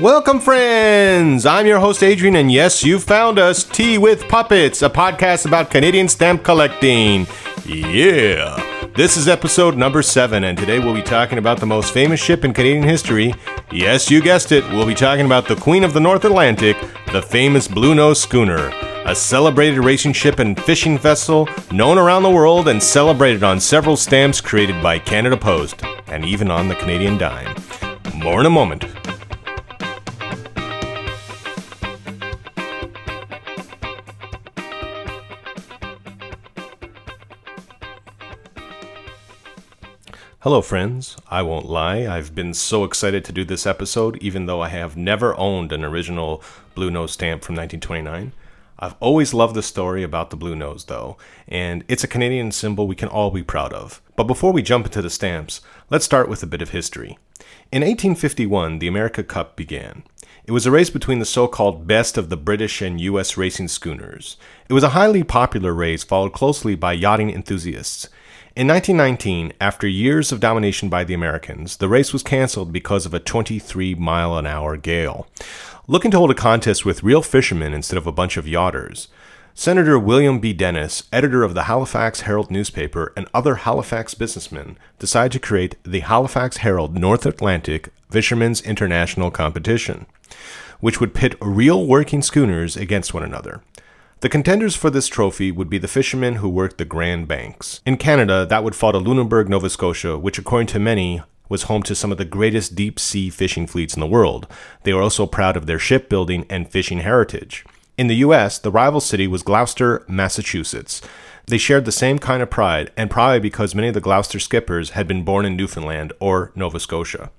Welcome, friends! I'm your host, Adrian, and yes, you found us Tea with Puppets, a podcast about Canadian stamp collecting. Yeah! This is episode number seven, and today we'll be talking about the most famous ship in Canadian history. Yes, you guessed it, we'll be talking about the Queen of the North Atlantic, the famous Bluenose Schooner. A celebrated racing ship and fishing vessel known around the world and celebrated on several stamps created by Canada Post, and even on the Canadian dime. More in a moment. Hello, friends. I won't lie, I've been so excited to do this episode, even though I have never owned an original Blue Nose stamp from 1929. I've always loved the story about the blue nose, though, and it's a Canadian symbol we can all be proud of. But before we jump into the stamps, let's start with a bit of history. In 1851, the America Cup began. It was a race between the so called best of the British and U.S. racing schooners. It was a highly popular race followed closely by yachting enthusiasts. In 1919, after years of domination by the Americans, the race was canceled because of a 23 mile an hour gale. Looking to hold a contest with real fishermen instead of a bunch of yachters, Senator William B. Dennis, editor of the Halifax Herald newspaper, and other Halifax businessmen decided to create the Halifax Herald North Atlantic Fishermen's International Competition, which would pit real working schooners against one another. The contenders for this trophy would be the fishermen who worked the Grand Banks. In Canada, that would fall to Lunenburg, Nova Scotia, which, according to many, was home to some of the greatest deep sea fishing fleets in the world. They were also proud of their shipbuilding and fishing heritage. In the US, the rival city was Gloucester, Massachusetts. They shared the same kind of pride, and probably because many of the Gloucester skippers had been born in Newfoundland or Nova Scotia.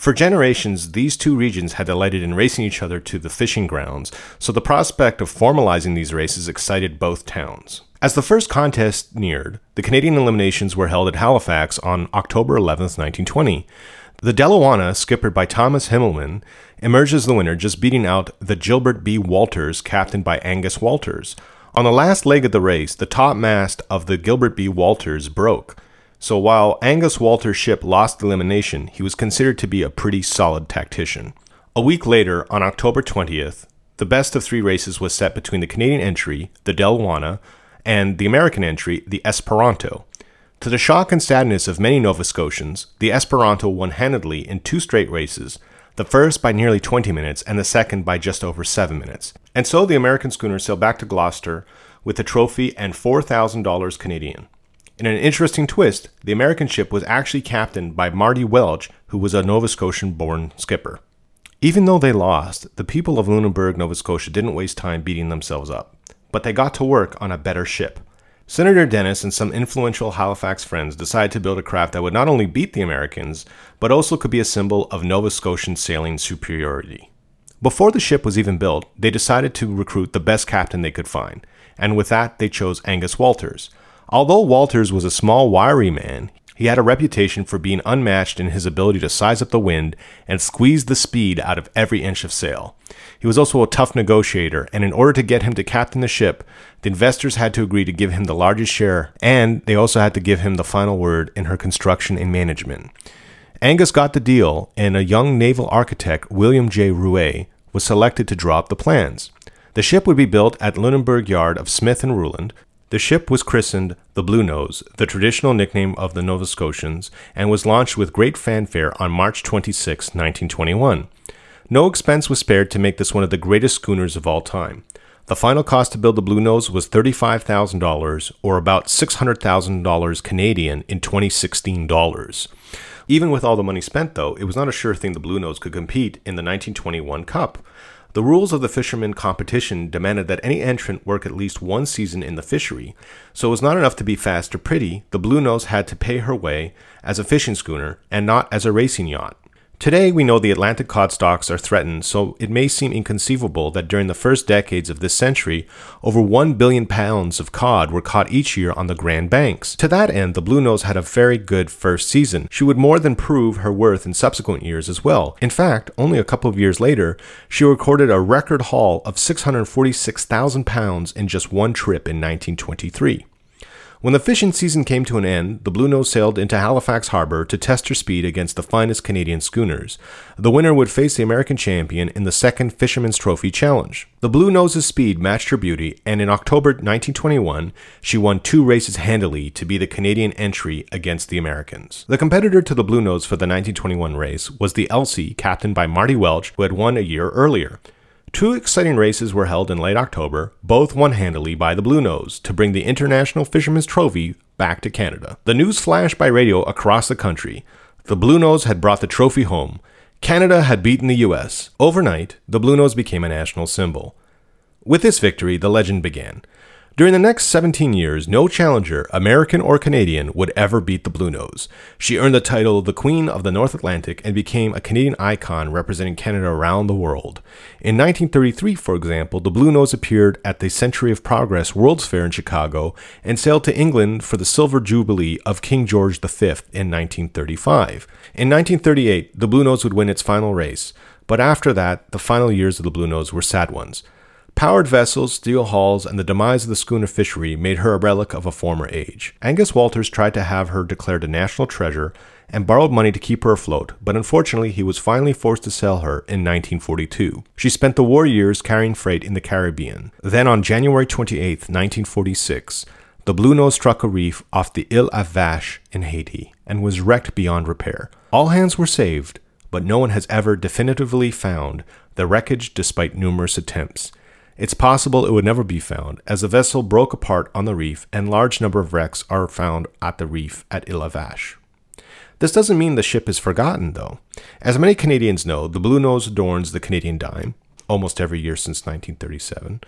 For generations, these two regions had delighted in racing each other to the fishing grounds, so the prospect of formalizing these races excited both towns. As the first contest neared, the Canadian eliminations were held at Halifax on October 11, 1920. The Delawana, skippered by Thomas Himmelman, emerged as the winner, just beating out the Gilbert B. Walters, captained by Angus Walters. On the last leg of the race, the top mast of the Gilbert B. Walters broke. So while Angus Walter's ship lost the elimination, he was considered to be a pretty solid tactician. A week later, on October 20th, the best of three races was set between the Canadian entry, the Delawana, and the American entry, the Esperanto. To the shock and sadness of many Nova Scotians, the Esperanto won handedly in two straight races, the first by nearly 20 minutes and the second by just over 7 minutes. And so the American schooner sailed back to Gloucester with the trophy and $4,000 Canadian. In an interesting twist, the American ship was actually captained by Marty Welch, who was a Nova Scotian born skipper. Even though they lost, the people of Lunenburg, Nova Scotia didn't waste time beating themselves up, but they got to work on a better ship. Senator Dennis and some influential Halifax friends decided to build a craft that would not only beat the Americans, but also could be a symbol of Nova Scotian sailing superiority. Before the ship was even built, they decided to recruit the best captain they could find, and with that, they chose Angus Walters, Although Walters was a small, wiry man, he had a reputation for being unmatched in his ability to size up the wind and squeeze the speed out of every inch of sail. He was also a tough negotiator, and in order to get him to captain the ship, the investors had to agree to give him the largest share, and they also had to give him the final word in her construction and management. Angus got the deal, and a young naval architect, William J. Roué, was selected to draw up the plans. The ship would be built at Lunenburg Yard of Smith and Rhuland, the ship was christened the Bluenose, the traditional nickname of the Nova Scotians, and was launched with great fanfare on March 26, 1921. No expense was spared to make this one of the greatest schooners of all time. The final cost to build the Bluenose was $35,000, or about $600,000 Canadian in 2016 dollars. Even with all the money spent, though, it was not a sure thing the Bluenose could compete in the 1921 Cup. The rules of the fisherman competition demanded that any entrant work at least one season in the fishery, so it was not enough to be fast or pretty, the Bluenose had to pay her way as a fishing schooner and not as a racing yacht. Today, we know the Atlantic cod stocks are threatened, so it may seem inconceivable that during the first decades of this century, over 1 billion pounds of cod were caught each year on the Grand Banks. To that end, the Bluenose had a very good first season. She would more than prove her worth in subsequent years as well. In fact, only a couple of years later, she recorded a record haul of 646,000 pounds in just one trip in 1923. When the fishing season came to an end, the Blue Nose sailed into Halifax Harbor to test her speed against the finest Canadian schooners. The winner would face the American champion in the second Fisherman's Trophy Challenge. The Blue Nose's speed matched her beauty, and in October 1921, she won two races handily to be the Canadian entry against the Americans. The competitor to the Blue Nose for the 1921 race was the Elsie, captained by Marty Welch, who had won a year earlier. Two exciting races were held in late October, both won handily by the Blue Nose to bring the International Fisherman's Trophy back to Canada. The news flashed by radio across the country. The Blue Nose had brought the trophy home. Canada had beaten the US. Overnight, the Blue Nose became a national symbol. With this victory, the legend began. During the next 17 years, no challenger, American or Canadian, would ever beat the Blue Nose. She earned the title the Queen of the North Atlantic and became a Canadian icon representing Canada around the world. In 1933, for example, the Blue Nose appeared at the Century of Progress World's Fair in Chicago and sailed to England for the Silver Jubilee of King George V in 1935. In 1938, the Blue Nose would win its final race, but after that, the final years of the Blue Nose were sad ones. Powered vessels, steel hulls, and the demise of the schooner fishery made her a relic of a former age. Angus Walters tried to have her declared a national treasure and borrowed money to keep her afloat, but unfortunately he was finally forced to sell her in 1942. She spent the war years carrying freight in the Caribbean. Then on January 28, 1946, the Blue Nose struck a reef off the Ile aux Vaches in Haiti and was wrecked beyond repair. All hands were saved, but no one has ever definitively found the wreckage despite numerous attempts. It's possible it would never be found, as the vessel broke apart on the reef and large number of wrecks are found at the reef at aux This doesn't mean the ship is forgotten, though. As many Canadians know, the Blue Nose adorns the Canadian dime, almost every year since 1937,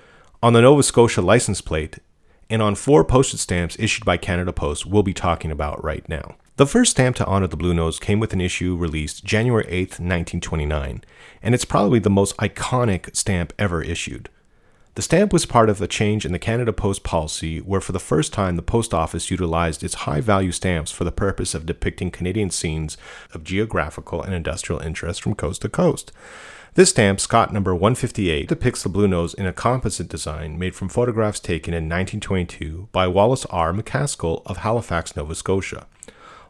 on the Nova Scotia license plate, and on four postage stamps issued by Canada Post we'll be talking about right now. The first stamp to honor the Blue Nose came with an issue released January 8, 1929, and it's probably the most iconic stamp ever issued. The stamp was part of a change in the Canada Post policy where, for the first time, the post office utilized its high value stamps for the purpose of depicting Canadian scenes of geographical and industrial interest from coast to coast. This stamp, Scott number 158, depicts the Blue Nose in a composite design made from photographs taken in 1922 by Wallace R. MacAskill of Halifax, Nova Scotia.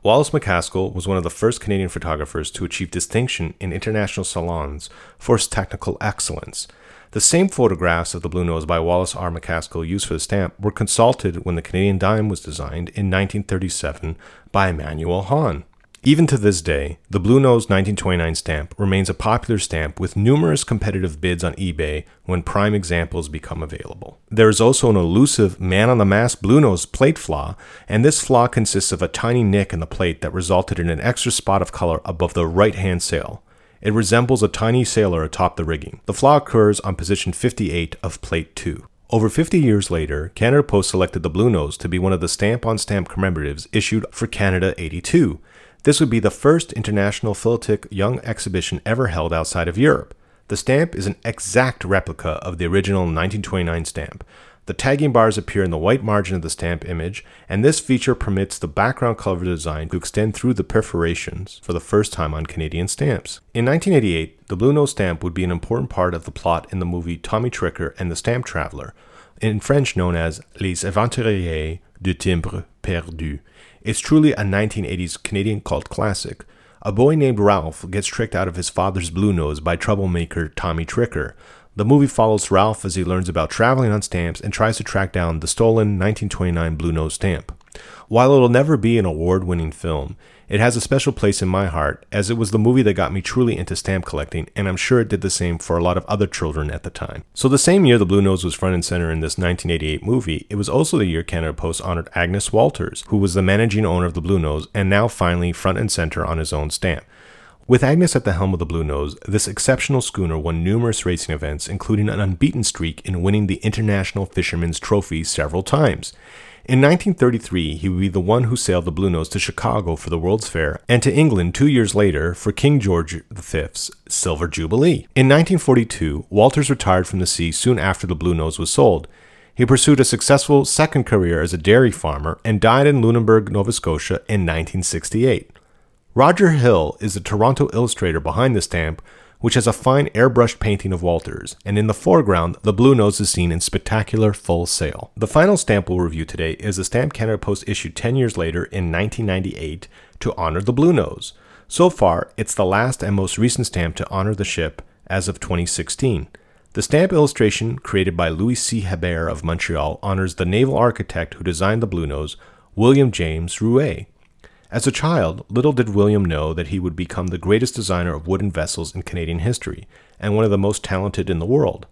Wallace MacAskill was one of the first Canadian photographers to achieve distinction in international salons for his technical excellence. The same photographs of the Blue Nose by Wallace R. MacAskill used for the stamp were consulted when the Canadian dime was designed in 1937 by Emanuel Hahn. Even to this day, the Blue Nose 1929 stamp remains a popular stamp with numerous competitive bids on eBay when prime examples become available. There is also an elusive man on the mast Blue Nose plate flaw, and this flaw consists of a tiny nick in the plate that resulted in an extra spot of color above the right hand sail. It resembles a tiny sailor atop the rigging. The flaw occurs on position 58 of Plate 2. Over 50 years later, Canada Post selected the Blue Nose to be one of the stamp on stamp commemoratives issued for Canada 82. This would be the first international philatelic young exhibition ever held outside of Europe. The stamp is an exact replica of the original 1929 stamp. The tagging bars appear in the white margin of the stamp image, and this feature permits the background color design to extend through the perforations for the first time on Canadian stamps. In 1988, the Blue Nose stamp would be an important part of the plot in the movie Tommy Tricker and the Stamp Traveler, in French known as Les Aventuriers du Timbre Perdu. It's truly a 1980s Canadian cult classic. A boy named Ralph gets tricked out of his father's blue nose by troublemaker Tommy Tricker. The movie follows Ralph as he learns about traveling on stamps and tries to track down the stolen 1929 Blue Nose stamp. While it'll never be an award winning film, it has a special place in my heart as it was the movie that got me truly into stamp collecting, and I'm sure it did the same for a lot of other children at the time. So, the same year the Blue Nose was front and center in this 1988 movie, it was also the year Canada Post honored Agnes Walters, who was the managing owner of the Blue Nose and now finally front and center on his own stamp. With Agnes at the helm of the Blue Nose, this exceptional schooner won numerous racing events, including an unbeaten streak in winning the International Fisherman's Trophy several times. In 1933, he would be the one who sailed the Blue Nose to Chicago for the World's Fair and to England two years later for King George V's Silver Jubilee. In 1942, Walters retired from the sea soon after the Blue Nose was sold. He pursued a successful second career as a dairy farmer and died in Lunenburg, Nova Scotia in 1968. Roger Hill is the Toronto illustrator behind the stamp, which has a fine airbrushed painting of Walters, and in the foreground, the blue nose is seen in spectacular full sail. The final stamp we'll review today is a stamp Canada Post issued 10 years later in 1998 to honor the blue nose. So far, it's the last and most recent stamp to honor the ship as of 2016. The stamp illustration, created by Louis C. Hebert of Montreal, honors the naval architect who designed the blue nose, William James Roué. As a child, little did William know that he would become the greatest designer of wooden vessels in Canadian history, and one of the most talented in the world.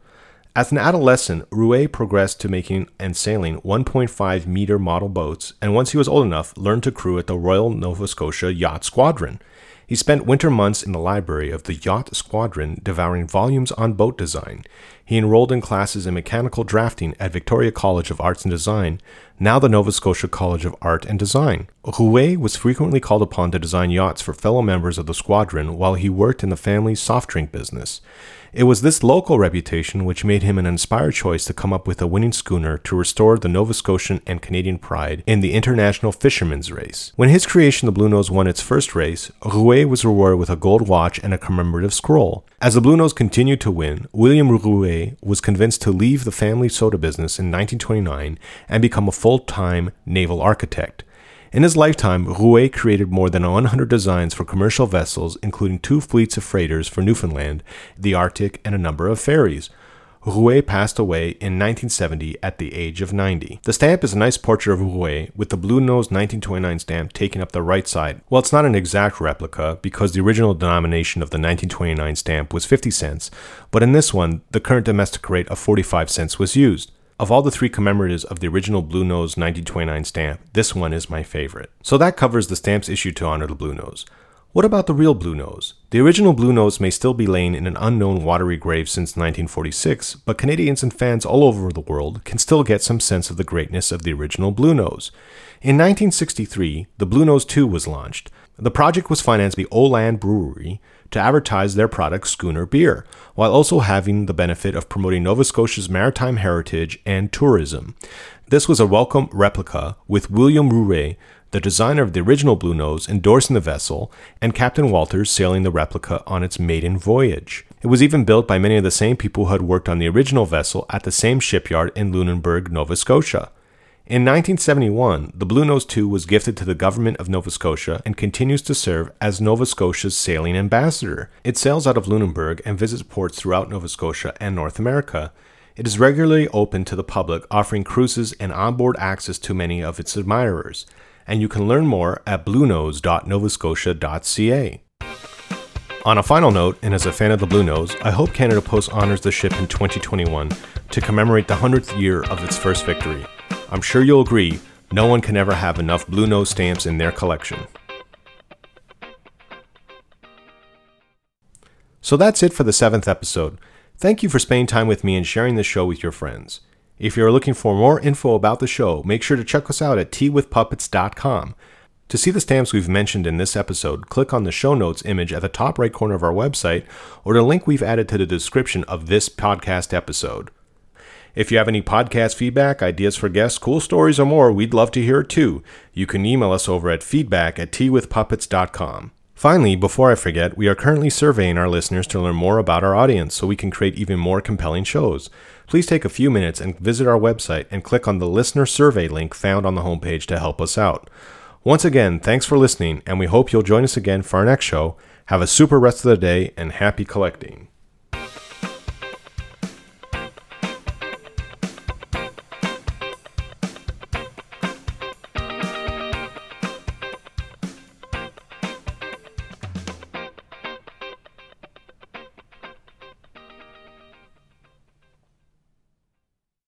As an adolescent, Roué progressed to making and sailing 1.5 meter model boats, and once he was old enough, learned to crew at the Royal Nova Scotia Yacht Squadron. He spent winter months in the library of the Yacht Squadron devouring volumes on boat design. He enrolled in classes in mechanical drafting at Victoria College of Arts and Design, now the Nova Scotia College of Art and Design. Roué was frequently called upon to design yachts for fellow members of the squadron while he worked in the family's soft drink business. It was this local reputation which made him an inspired choice to come up with a winning schooner to restore the Nova Scotian and Canadian pride in the international fishermen's race. When his creation, the Blue Nose, won its first race, Roué was rewarded with a gold watch and a commemorative scroll. As the Blue Nose continued to win, William Roué was convinced to leave the family soda business in 1929 and become a full time naval architect. In his lifetime, Roué created more than 100 designs for commercial vessels, including two fleets of freighters for Newfoundland, the Arctic, and a number of ferries. Roué passed away in 1970 at the age of 90. The stamp is a nice portrait of Roué, with the blue nose 1929 stamp taking up the right side. Well, it's not an exact replica, because the original denomination of the 1929 stamp was 50 cents, but in this one, the current domestic rate of 45 cents was used. Of all the three commemoratives of the original Blue Nose 1929 stamp, this one is my favorite. So that covers the stamps issued to honor the Blue Nose. What about the real Blue Nose? The original Blue Nose may still be laying in an unknown watery grave since 1946, but Canadians and fans all over the world can still get some sense of the greatness of the original Blue Nose. In 1963, the Blue Nose 2 was launched. The project was financed by Oland Brewery, to advertise their product schooner beer, while also having the benefit of promoting Nova Scotia's maritime heritage and tourism. This was a welcome replica, with William Roué, the designer of the original Blue Nose, endorsing the vessel, and Captain Walters sailing the replica on its maiden voyage. It was even built by many of the same people who had worked on the original vessel at the same shipyard in Lunenburg, Nova Scotia. In 1971, the Blue Nose 2 was gifted to the government of Nova Scotia and continues to serve as Nova Scotia's sailing ambassador. It sails out of Lunenburg and visits ports throughout Nova Scotia and North America. It is regularly open to the public, offering cruises and onboard access to many of its admirers. And you can learn more at bluenose.novascotia.ca. On a final note, and as a fan of the Blue Nose, I hope Canada Post honors the ship in 2021 to commemorate the 100th year of its first victory. I'm sure you'll agree, no one can ever have enough Blue Nose stamps in their collection. So that's it for the seventh episode. Thank you for spending time with me and sharing this show with your friends. If you're looking for more info about the show, make sure to check us out at teawithpuppets.com. To see the stamps we've mentioned in this episode, click on the show notes image at the top right corner of our website or the link we've added to the description of this podcast episode. If you have any podcast feedback, ideas for guests, cool stories, or more, we'd love to hear it too. You can email us over at feedback at teawithpuppets.com. Finally, before I forget, we are currently surveying our listeners to learn more about our audience so we can create even more compelling shows. Please take a few minutes and visit our website and click on the listener survey link found on the homepage to help us out. Once again, thanks for listening, and we hope you'll join us again for our next show. Have a super rest of the day and happy collecting.